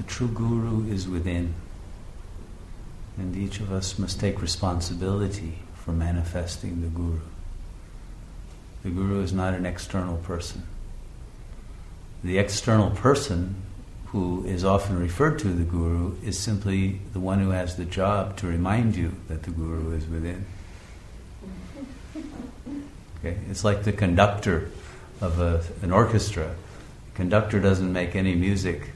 the true guru is within. And each of us must take responsibility for manifesting the guru. The guru is not an external person. The external person who is often referred to the guru is simply the one who has the job to remind you that the guru is within. Okay? It's like the conductor of a, an orchestra. The conductor doesn't make any music,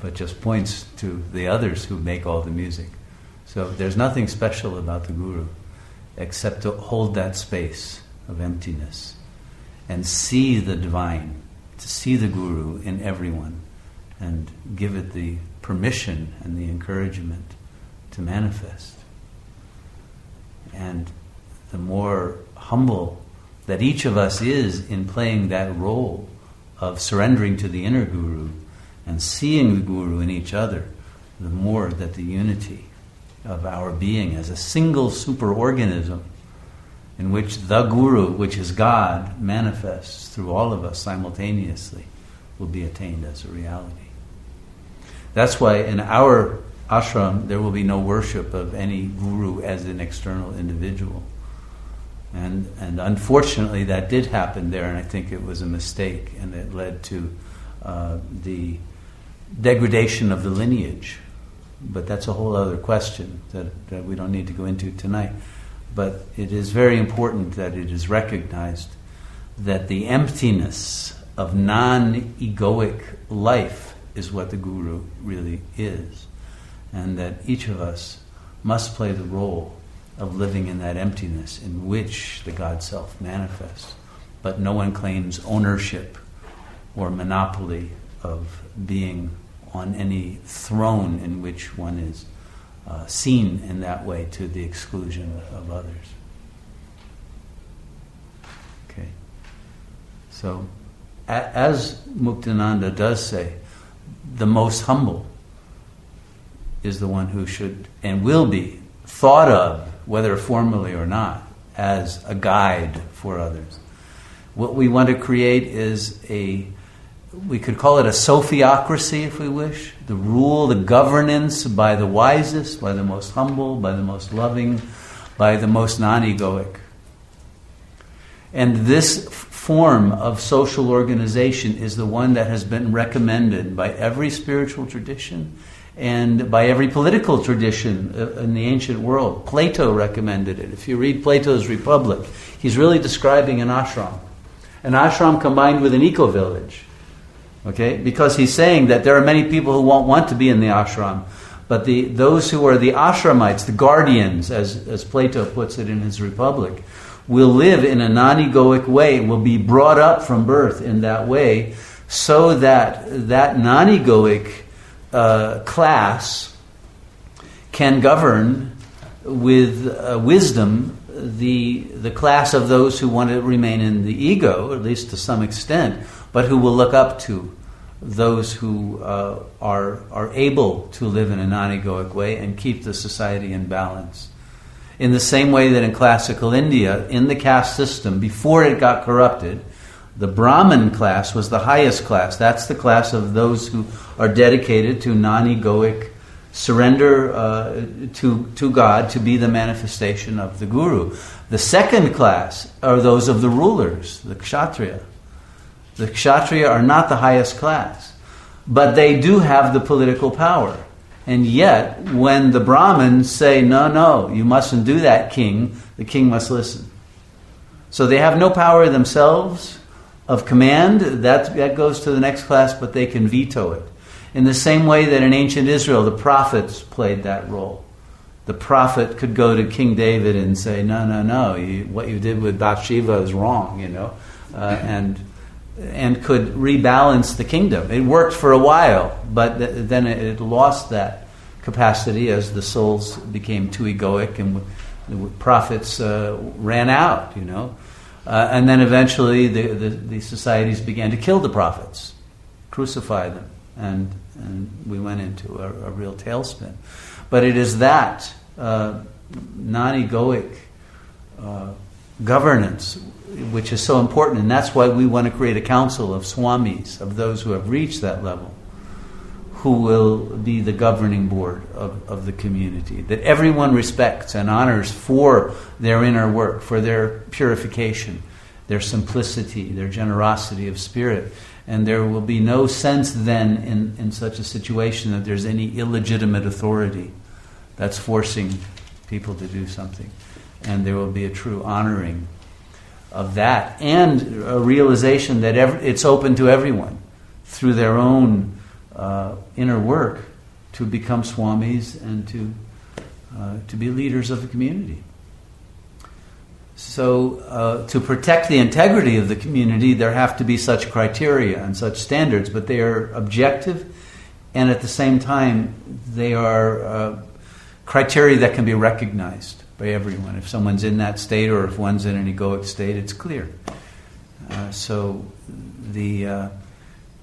but just points to the others who make all the music. So there's nothing special about the guru except to hold that space of emptiness and see the divine, to see the guru in everyone and give it the permission and the encouragement to manifest. And the more humble that each of us is in playing that role of surrendering to the inner guru and seeing the guru in each other, the more that the unity of our being as a single superorganism in which the guru, which is God, manifests through all of us simultaneously, will be attained as a reality. That's why in our ashram there will be no worship of any guru as an external individual. And, and unfortunately, that did happen there, and I think it was a mistake, and it led to uh, the degradation of the lineage. But that's a whole other question that, that we don't need to go into tonight. But it is very important that it is recognized that the emptiness of non egoic life is what the guru really is, and that each of us must play the role of living in that emptiness in which the God self manifests. But no one claims ownership or monopoly of being on any throne in which one is uh, seen in that way to the exclusion of others. Okay. So, a- as Muktananda does say, the most humble is the one who should and will be thought of whether formally or not, as a guide for others. What we want to create is a, we could call it a sophiocracy if we wish, the rule, the governance by the wisest, by the most humble, by the most loving, by the most non egoic. And this form of social organization is the one that has been recommended by every spiritual tradition and by every political tradition uh, in the ancient world. Plato recommended it. If you read Plato's Republic, he's really describing an ashram. An ashram combined with an eco village. Okay? Because he's saying that there are many people who won't want to be in the ashram. But the, those who are the ashramites, the guardians, as, as Plato puts it in his Republic, will live in a non egoic way, will be brought up from birth in that way, so that that non egoic uh, class can govern with uh, wisdom the, the class of those who want to remain in the ego, at least to some extent, but who will look up to those who uh, are, are able to live in a non egoic way and keep the society in balance. In the same way that in classical India, in the caste system, before it got corrupted, the Brahmin class was the highest class. That's the class of those who are dedicated to non egoic surrender uh, to, to God to be the manifestation of the Guru. The second class are those of the rulers, the Kshatriya. The Kshatriya are not the highest class, but they do have the political power. And yet, when the Brahmins say, no, no, you mustn't do that, king, the king must listen. So they have no power themselves of command, that, that goes to the next class, but they can veto it. In the same way that in ancient Israel, the prophets played that role. The prophet could go to King David and say, No, no, no, you, what you did with Bathsheba is wrong, you know, uh, and, and could rebalance the kingdom. It worked for a while, but th- then it, it lost that capacity as the souls became too egoic and the prophets uh, ran out, you know. Uh, and then eventually the, the, the, societies began to kill the prophets, crucify them, and, and we went into a, a real tailspin. But it is that uh, non egoic uh, governance which is so important, and that's why we want to create a council of swamis, of those who have reached that level, who will be the governing board of, of the community, that everyone respects and honors for their inner work, for their purification, their simplicity, their generosity of spirit. And there will be no sense then in, in such a situation that there's any illegitimate authority that's forcing people to do something. And there will be a true honoring of that and a realization that it's open to everyone through their own uh, inner work to become swamis and to, uh, to be leaders of the community. So, uh, to protect the integrity of the community, there have to be such criteria and such standards, but they are objective, and at the same time, they are uh, criteria that can be recognized by everyone. If someone's in that state or if one's in an egoic state, it's clear. Uh, so, the uh,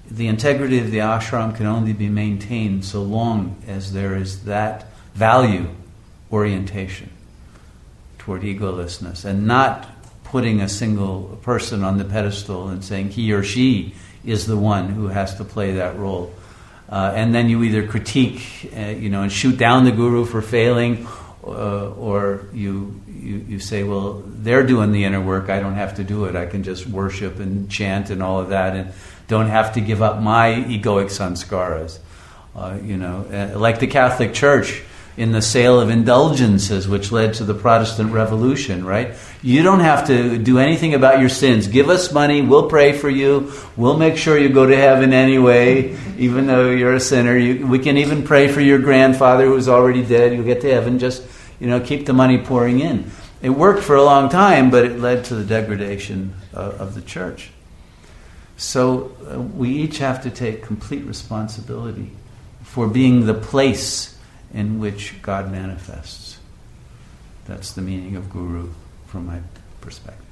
the integrity of the ashram can only be maintained so long as there is that value orientation toward egolessness and not putting a single person on the pedestal and saying he or she is the one who has to play that role. Uh, and then you either critique, uh, you know, and shoot down the guru for failing, uh, or you, you, you say, well, they're doing the inner work, I don't have to do it. I can just worship and chant and all of that. And don't have to give up my egoic sanskaras. Uh, you know, uh, like the Catholic Church in the sale of indulgences, which led to the Protestant Revolution, right? You don't have to do anything about your sins. Give us money, we'll pray for you, we'll make sure you go to heaven anyway, even though you're a sinner. You, we can even pray for your grandfather who's already dead. You'll get to heaven. Just, you know, keep the money pouring in. It worked for a long time, but it led to the degradation uh, of the church. So uh, we each have to take complete responsibility for being the place in which God manifests. That's the meaning of guru from my perspective.